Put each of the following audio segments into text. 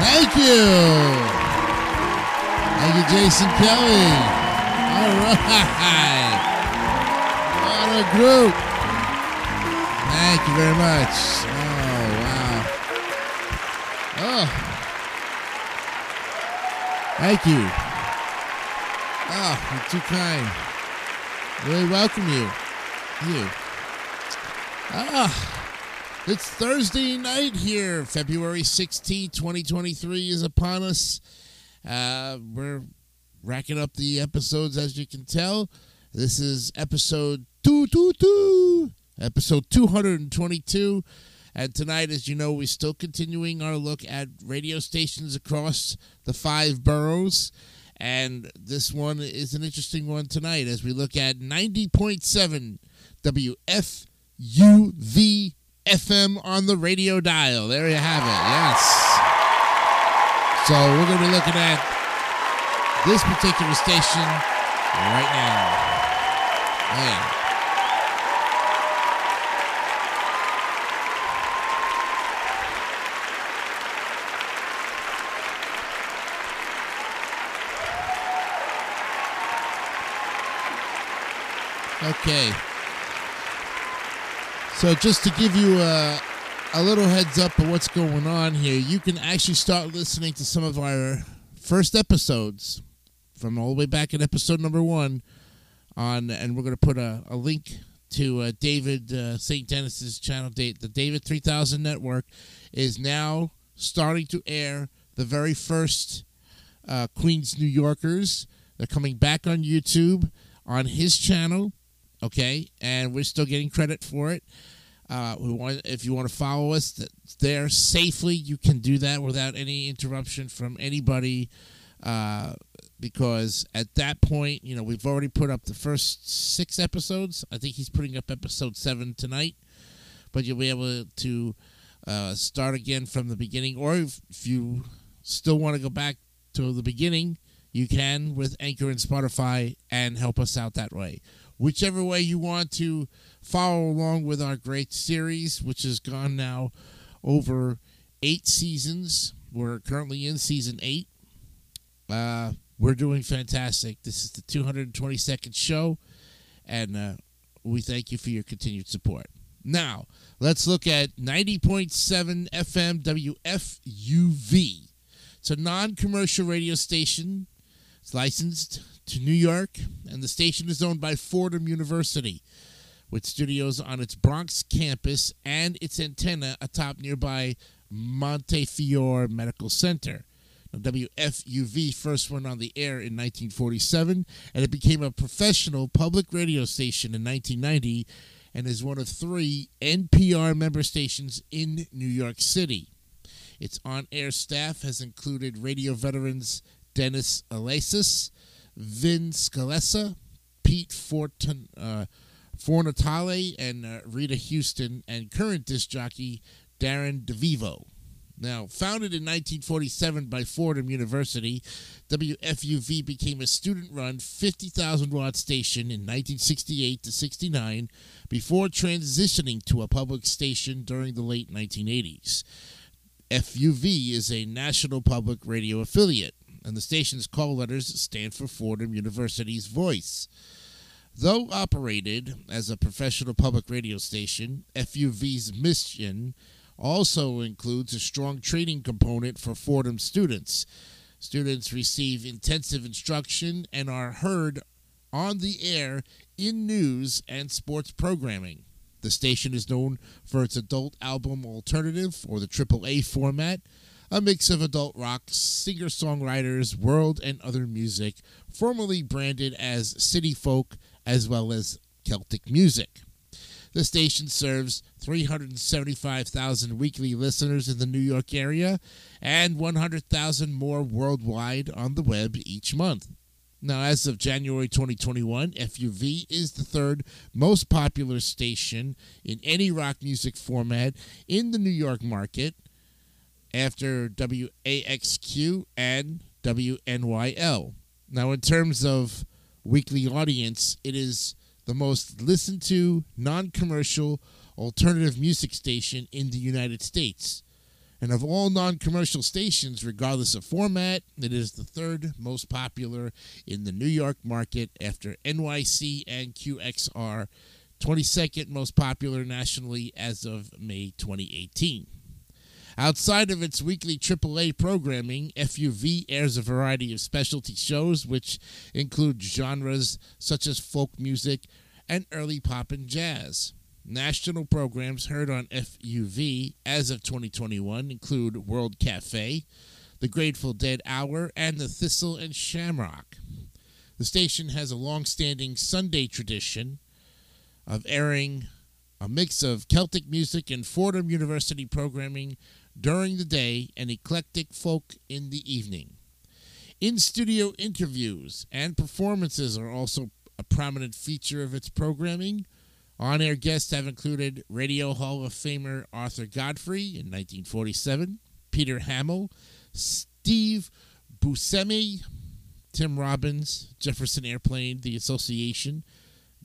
Thank you. Thank you, Jason Kelly. All right. What a group. Thank you very much. Oh, wow. Oh. Thank you. Oh, you're too kind. Really welcome you. You. Ah. It's Thursday night here. February 16, 2023 is upon us. Uh, we're racking up the episodes, as you can tell. This is episode 222, episode 222. And tonight, as you know, we're still continuing our look at radio stations across the five boroughs. And this one is an interesting one tonight as we look at 90.7 WFUV FM on the radio dial. There you have it. Yes. So we're going to be looking at this particular station right now. Man. Okay. So just to give you a, a little heads up of what's going on here, you can actually start listening to some of our first episodes from all the way back in episode number one on, and we're going to put a, a link to uh, David uh, St. Dennis's channel. Date the David 3000 Network is now starting to air the very first uh, Queens New Yorkers. They're coming back on YouTube on his channel okay? And we're still getting credit for it. Uh, we want if you want to follow us there safely you can do that without any interruption from anybody uh, because at that point you know we've already put up the first six episodes. I think he's putting up episode seven tonight. But you'll be able to uh, start again from the beginning. Or if, if you still want to go back to the beginning you can with anchor and spotify and help us out that way whichever way you want to follow along with our great series, which has gone now over eight seasons. We're currently in season eight. Uh, we're doing fantastic. This is the 222nd show, and uh, we thank you for your continued support. Now, let's look at 90.7 FM WFUV. It's a non commercial radio station. It's licensed to New York, and the station is owned by Fordham University, with studios on its Bronx campus and its antenna atop nearby Montefiore Medical Center. WFUV first went on the air in 1947, and it became a professional public radio station in 1990 and is one of three NPR member stations in New York City. Its on air staff has included radio veterans Dennis Alasis, Vin Scalessa, Pete Fortun, uh, Fornatale, and uh, Rita Houston, and current disc jockey Darren DeVivo. Now, founded in 1947 by Fordham University, WFUV became a student run 50,000 watt station in 1968 to 69 before transitioning to a public station during the late 1980s. FUV is a national public radio affiliate and the station's call letters stand for Fordham University's Voice. Though operated as a professional public radio station, FUV's mission also includes a strong training component for Fordham students. Students receive intensive instruction and are heard on the air in news and sports programming. The station is known for its adult album alternative, or the AAA format, a mix of adult rock, singer songwriters, world, and other music, formerly branded as city folk as well as Celtic music. The station serves 375,000 weekly listeners in the New York area and 100,000 more worldwide on the web each month. Now, as of January 2021, FUV is the third most popular station in any rock music format in the New York market after WAXQ and WNYL. Now, in terms of weekly audience, it is the most listened to non commercial alternative music station in the United States. And of all non commercial stations, regardless of format, it is the third most popular in the New York market after NYC and QXR, 22nd most popular nationally as of May 2018. Outside of its weekly AAA programming, FUV airs a variety of specialty shows, which include genres such as folk music and early pop and jazz. National programs heard on FUV as of 2021 include World Cafe, The Grateful Dead Hour, and The Thistle and Shamrock. The station has a long standing Sunday tradition of airing a mix of Celtic music and Fordham University programming during the day and eclectic folk in the evening. In studio interviews and performances are also a prominent feature of its programming. On air guests have included Radio Hall of Famer Arthur Godfrey in 1947, Peter Hammill, Steve Buscemi, Tim Robbins, Jefferson Airplane, The Association,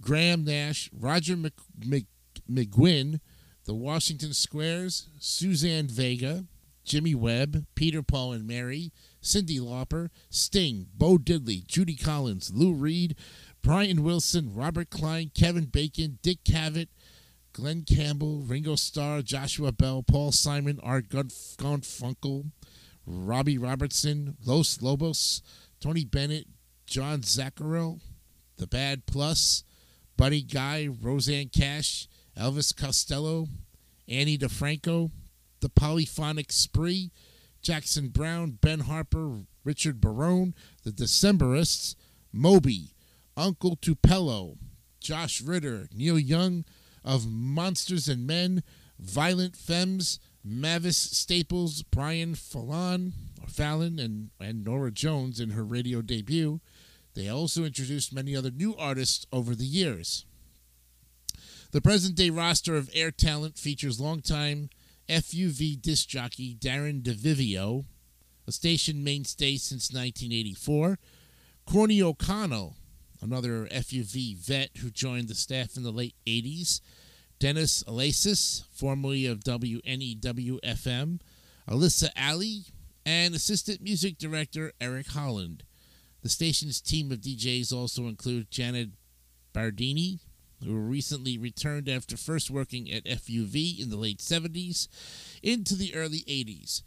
Graham Nash, Roger McGuinn, the Washington Squares, Suzanne Vega, Jimmy Webb, Peter Paul and Mary, Cyndi Lauper, Sting, Bo Diddley, Judy Collins, Lou Reed, Brian Wilson, Robert Klein, Kevin Bacon, Dick Cavett, Glen Campbell, Ringo Starr, Joshua Bell, Paul Simon, Art Garfunkel, Robbie Robertson, Los Lobos, Tony Bennett, John Zacherle, The Bad Plus, Buddy Guy, Rosanne Cash, Elvis Costello, Ani DiFranco, The Polyphonic Spree, Jackson Browne, Ben Harper, Richard Barone, The Decemberists, Moby, Uncle Tupelo, Josh Ritter, Neil Young of Monsters and Men, Violent Femmes, Mavis Staples, Brian Fallon, Fallon, and, and Norah Jones in her radio debut. They also introduced many other new artists over the years. The present day roster of Air Talent features longtime FUV disc jockey Darren DeVivo, a station mainstay since 1984, Corny O'Connell, another FUV vet who joined the staff in the late 80s, Dennis Alasis, formerly of WNEW FM, Alisa Ali, and assistant music director Eric Holland. The station's team of DJs also include Janet Bardini, who recently returned after first working at FUV in the late 70s into the early 80s.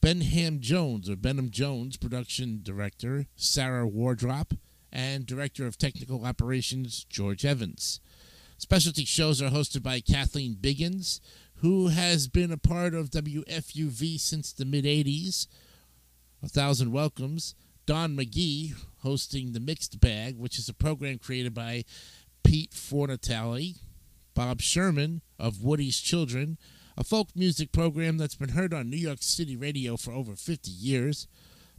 Benham Jones, or Benham Jones, production director Sarah Wardrop, and director of technical operations George Evans. Specialty shows are hosted by Kathleen Biggins, who has been a part of WFUV since the mid 80s. A thousand welcomes. Don McGee hosting The Mixed Bag, which is a program created by Pete Fornatale, Bob Sherman of Woody's Children, a folk music program that's been heard on New York City radio for over 50 years,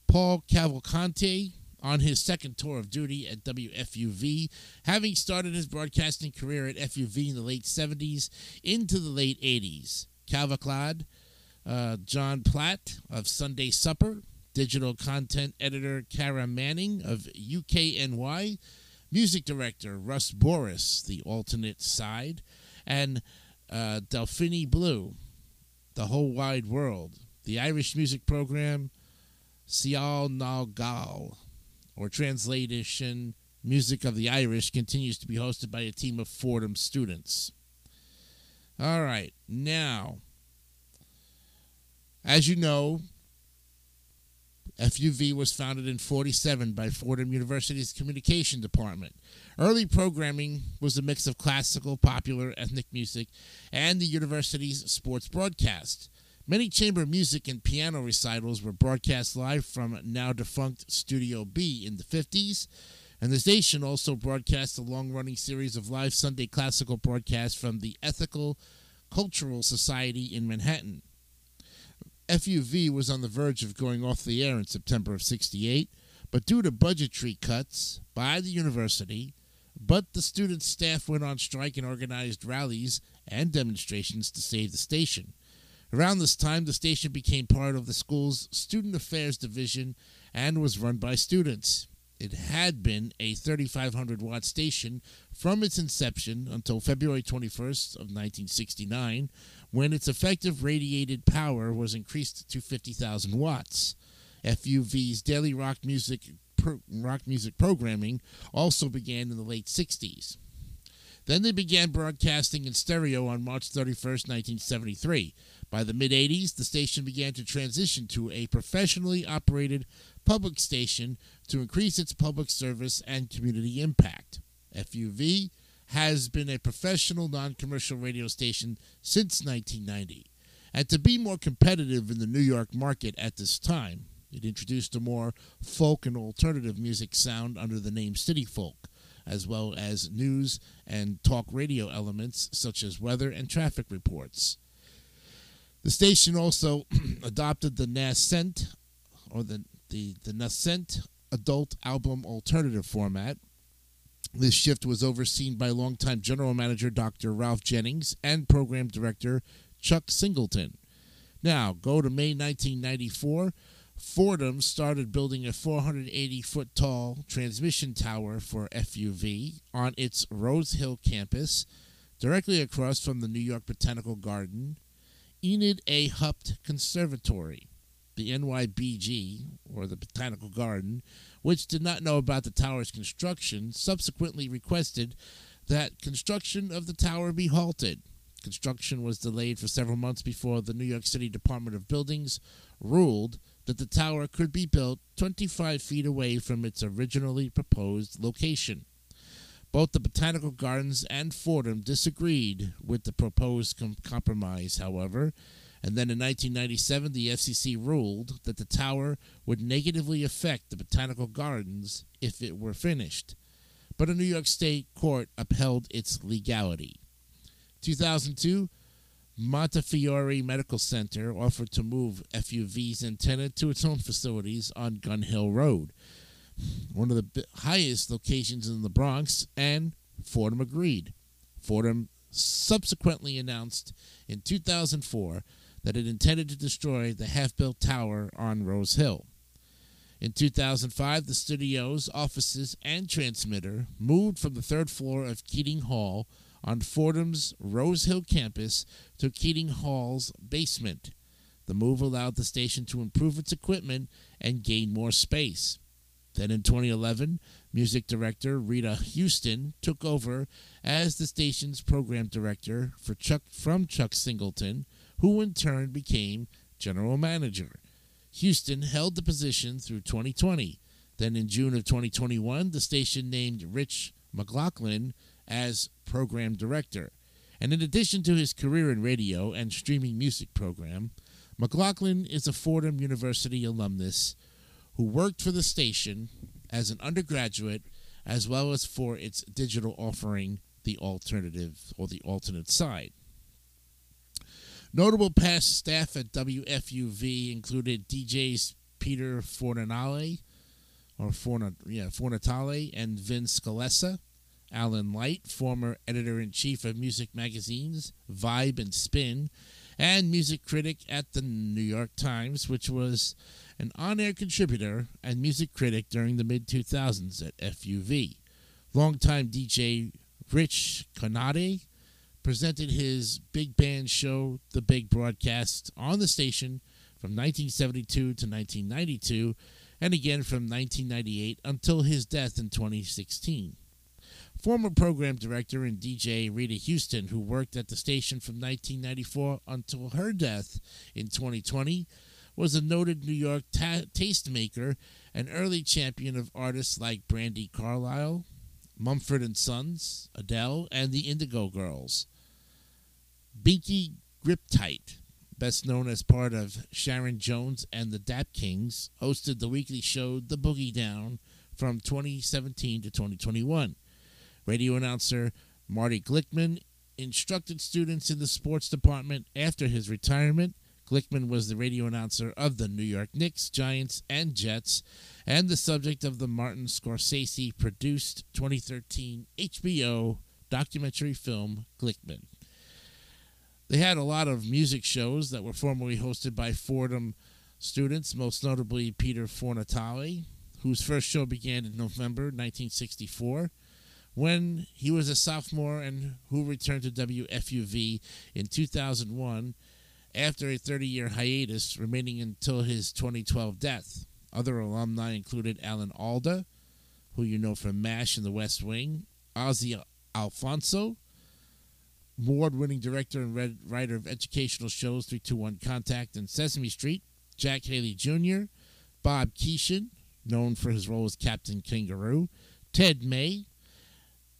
Paul Cavalconte on his second tour of duty at WFUV, having started his broadcasting career at FUV in the late 70s into the late 80s. Cavalcade, uh, John Platt of Sunday Supper, digital content editor Kara Manning of UKNY, music director Russ Borris, the alternate side, and uh, Delphine Blue, the whole wide world, the Irish music program Sial Na or translation Music of the Irish, continues to be hosted by a team of Fordham students. All right, now, as you know, FUV was founded in 47 by Fordham University's communication department. Early programming was a mix of classical, popular, ethnic music, and the university's sports broadcast. Many chamber music and piano recitals were broadcast live from now defunct Studio B in the 50s, And the station also broadcast a long running series of live Sunday classical broadcasts from the Ethical Cultural Society in Manhattan. FUV was on the verge of going off the air in September of 68, but due to budgetary cuts by the university, but the student staff went on strike and organized rallies and demonstrations to save the station. Around this time, the station became part of the school's Student Affairs Division and was run by students. It had been a 3,500 watt station from its inception until February 21st of 1969, when its effective radiated power was increased to 50,000 watts. FUV's daily rock music pro- rock music programming also began in the late 60s. Then they began broadcasting in stereo on March 31st, 1973. By the mid 80s, the station began to transition to a professionally operated public station to increase its public service and community impact. FUV has been a professional non commercial radio station since 1990. And to be more competitive in the New York market at this time, it introduced a more folk and alternative music sound under the name City Folk, as well as news and talk radio elements such as weather and traffic reports. The station also adopted the Nascent or the, the, the Nascent adult album alternative format. This shift was overseen by longtime general manager Dr. Ralph Jennings and program director Chuck Singleton. Now, go to May 1994 Fordham started building a 480 foot tall transmission tower for FUV on its Rose Hill campus, directly across from the New York Botanical Garden, Enid A. Haupt Conservatory. The NYBG, or the Botanical Garden, which did not know about the tower's construction, subsequently requested that construction of the tower be halted. Construction was delayed for several months before the New York City Department of Buildings ruled that the tower could be built 25 feet away from its originally proposed location. Both the Botanical Gardens and Fordham disagreed with the proposed com- compromise, however, and then in 1997 the FCC ruled that the tower would negatively affect the Botanical Gardens if it were finished. But a New York State court upheld its legality. 2002 Montefiore Medical Center offered to move FUV's antenna to its own facilities on Gun Hill Road, one of the highest locations in the Bronx, and Fordham agreed. Fordham subsequently announced in 2004 that it intended to destroy the half built tower on Rose Hill. In 2005, the studio's offices and transmitter moved from the third floor of Keating Hall on Fordham's Rose Hill campus to Keating Hall's basement. The move allowed the station to improve its equipment and gain more space. Then in 2011, music director Rita Houston took over as the station's program director for Chuck from Chuck Singleton, who in turn became general manager. Houston held the position through 2020. Then in June of 2021, the station named Rich McLaughlin as program director. And in addition to his career in radio and streaming music program, McLaughlin is a Fordham University alumnus who worked for the station as an undergraduate as well as for its digital offering, the alternative or the alternate side. Notable past staff at WFUV included DJs Peter Fornatale, or Fornat, yeah, Fornatale, and Vince Scalessa, Alan Light, former editor in chief of music magazines Vibe and Spin, and music critic at the New York Times, which was an on air contributor and music critic during the mid 2000s at FUV. Longtime DJ Rich Conaty presented his big band show, The Big Broadcast, on the station from 1972 to 1992, and again from 1998 until his death in 2016. Former program director and DJ Rita Houston, who worked at the station from 1994 until her death in 2020, was a noted New York ta- tastemaker and early champion of artists like Brandi Carlile, Mumford and Sons, Adele, and the Indigo Girls. Binky Griptite, best known as part of Sharon Jones and the Dap Kings, hosted the weekly show The Boogie Down from 2017 to 2021. Radio announcer Marty Glickman instructed students in the sports department after his retirement. Glickman was the radio announcer of the New York Knicks, Giants, and Jets, and the subject of the Martin Scorsese produced 2013 HBO documentary film Glickman. They had a lot of music shows that were formerly hosted by Fordham students, most notably Peter Fornatale, whose first show began in November 1964 when he was a sophomore and who returned to WFUV in 2001 after a 30 year hiatus, remaining until his 2012 death. Other alumni included Alan Alda, who you know from MASH and The West Wing, Ozzie Alfonso, award winning director and writer of educational shows 321 Contact and Sesame Street, Jack Haley Jr., Bob Keeshan, known for his role as Captain Kangaroo, Ted May,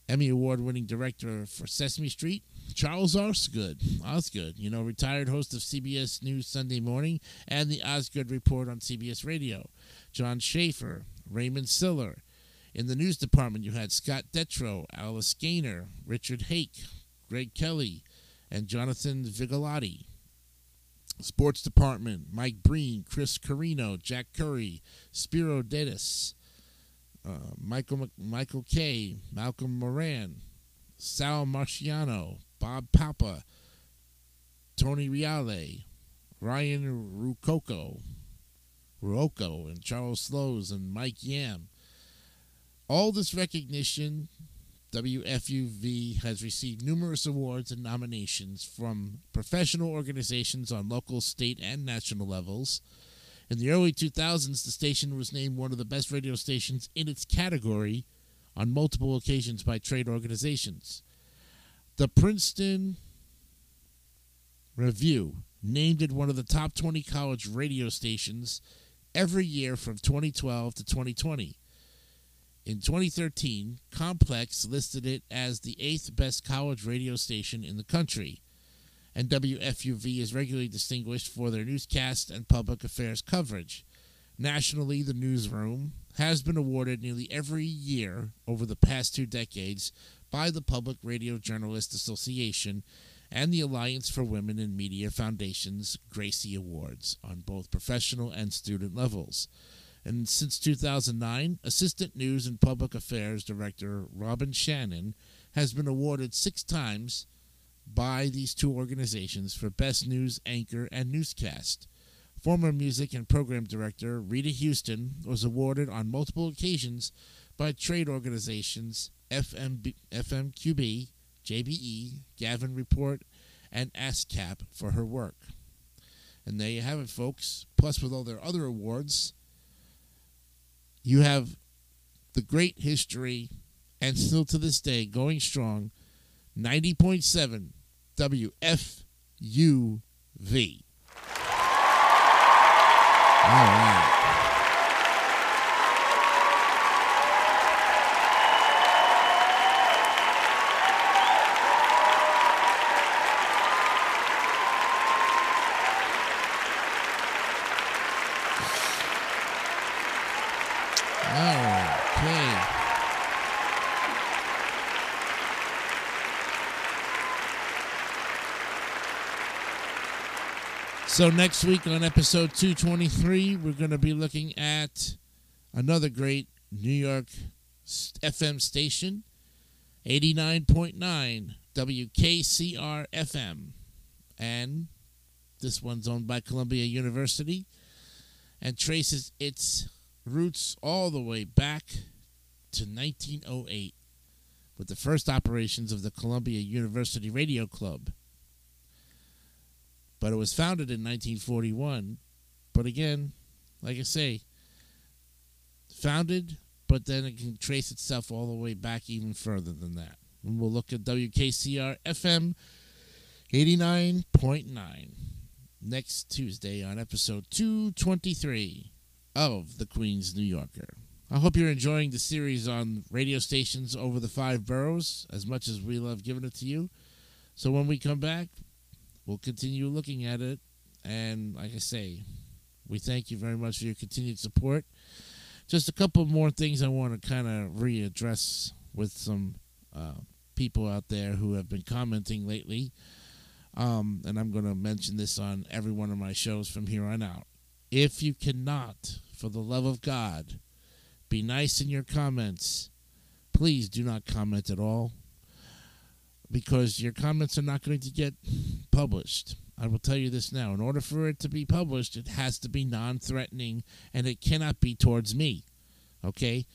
Emmy Award winning director for Sesame Street, Charles Osgood, Osgood, you know, retired host of CBS News Sunday Morning and the Osgood Report on CBS Radio, John Schaefer, Raymond Siller. In the news department, you had Scott Detrow, Alice Gainer, Richard Hake, Greg Kelly, and Jonathan Vigliotti. Sports Department, Mike Breen, Chris Carino, Jack Curry, Spiro Dedes, uh, Michael Michael Kay, Malcolm Moran, Sal Marciano, Bob Papa, Tony Reale, Ryan Rucocco, Ruocco, and Charles Slowes and Mike Yam. All this recognition WFUV has received numerous awards and nominations from professional organizations on local, state, and national levels. In the early 2000s, the station was named one of the best radio stations in its category on multiple occasions by trade organizations. The Princeton Review named it one of the top 20 college radio stations every year from 2012 to 2020. In 2013, Complex listed it as the eighth best college radio station in the country, and WFUV is regularly distinguished for their newscast and public affairs coverage. Nationally, the newsroom has been awarded nearly every year over the past two decades by the Public Radio Journalists Association and the Alliance for Women in Media Foundation's Gracie Awards on both professional and student levels and since 2009, Assistant News and Public Affairs Director Robin Shannon has been awarded six times by these two organizations for Best News Anchor and Newscast. Former music and program director Rita Houston was awarded on multiple occasions by trade organizations FMB, FMQB, JBE, Gavin Report, and ASCAP for her work. And there you have it, folks. Plus, with all their other awards, you have the great history and still to this day going strong 90.7 WFUV. All right. So next week on episode 223, we're going to be looking at another great New York FM station, 89.9 WKCR FM. And this one's owned by Columbia University and traces its roots all the way back to 1908 with the first operations of the Columbia University Radio Club but it was founded in 1941. But again, like I say, founded, but then it can trace itself all the way back even further than that. And we'll look at WKCR FM 89.9 next Tuesday on episode 223 of The Queen's New Yorker. I hope you're enjoying the series on radio stations over the five boroughs as much as we love giving it to you. So when we come back, we'll continue looking at it. And like I say, we thank you very much for your continued support. just a couple more things I want to kind of readdress with some uh, people out there who have been commenting lately. Um, and I'm going to mention this on every one of my shows from here on out. If you cannot, for the love of God, be nice in your comments, please do not comment at all because your comments are not going to get published. I will tell you this now. In order for it to be published, it has to be non threatening and it cannot be towards me. Okay?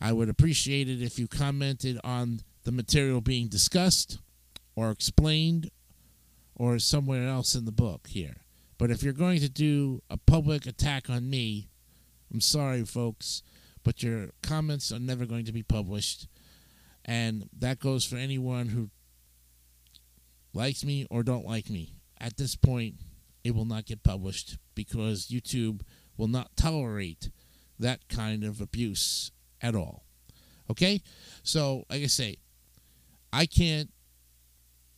I would appreciate it if you commented on the material being discussed or explained or somewhere else in the book here. But if you're going to do a public attack on me, I'm sorry, folks, but your comments are never going to be published. And that goes for anyone who likes me or don't like me. At this point, it will not get published because YouTube will not tolerate that kind of abuse at all. Okay? So, like I say, I can't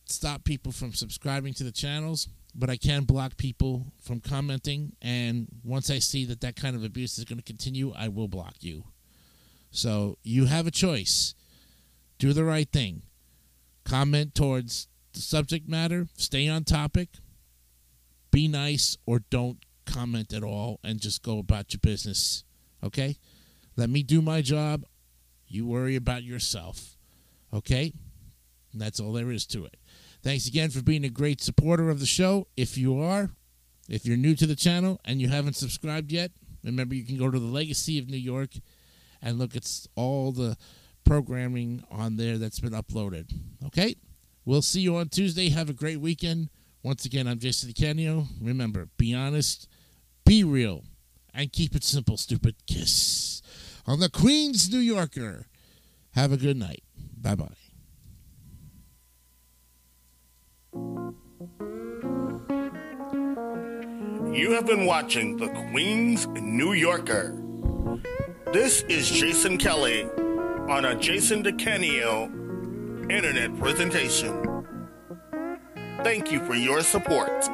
stop people from subscribing to the channels, but I can block people from commenting. And once I see that that kind of abuse is going to continue, I will block you. So you have a choice. Do the right thing. Comment towards the subject matter, stay on topic, be nice, or don't comment at all and just go about your business. Okay? Let me do my job. You worry about yourself. Okay? And that's all there is to it. Thanks again for being a great supporter of the show. If you are, if you're new to the channel and you haven't subscribed yet, remember you can go to the Legacy of New York and look at all the programming on there that's been uploaded. Okay? We'll see you on Tuesday. Have a great weekend. Once again, I'm Jason DeCanio. Remember, be honest, be real, and keep it simple, stupid. Kiss. On the Queen's New Yorker. Have a good night. Bye bye. You have been watching The Queen's New Yorker. This is Jason Kelly on a Jason DeCanio internet presentation. Thank you for your support.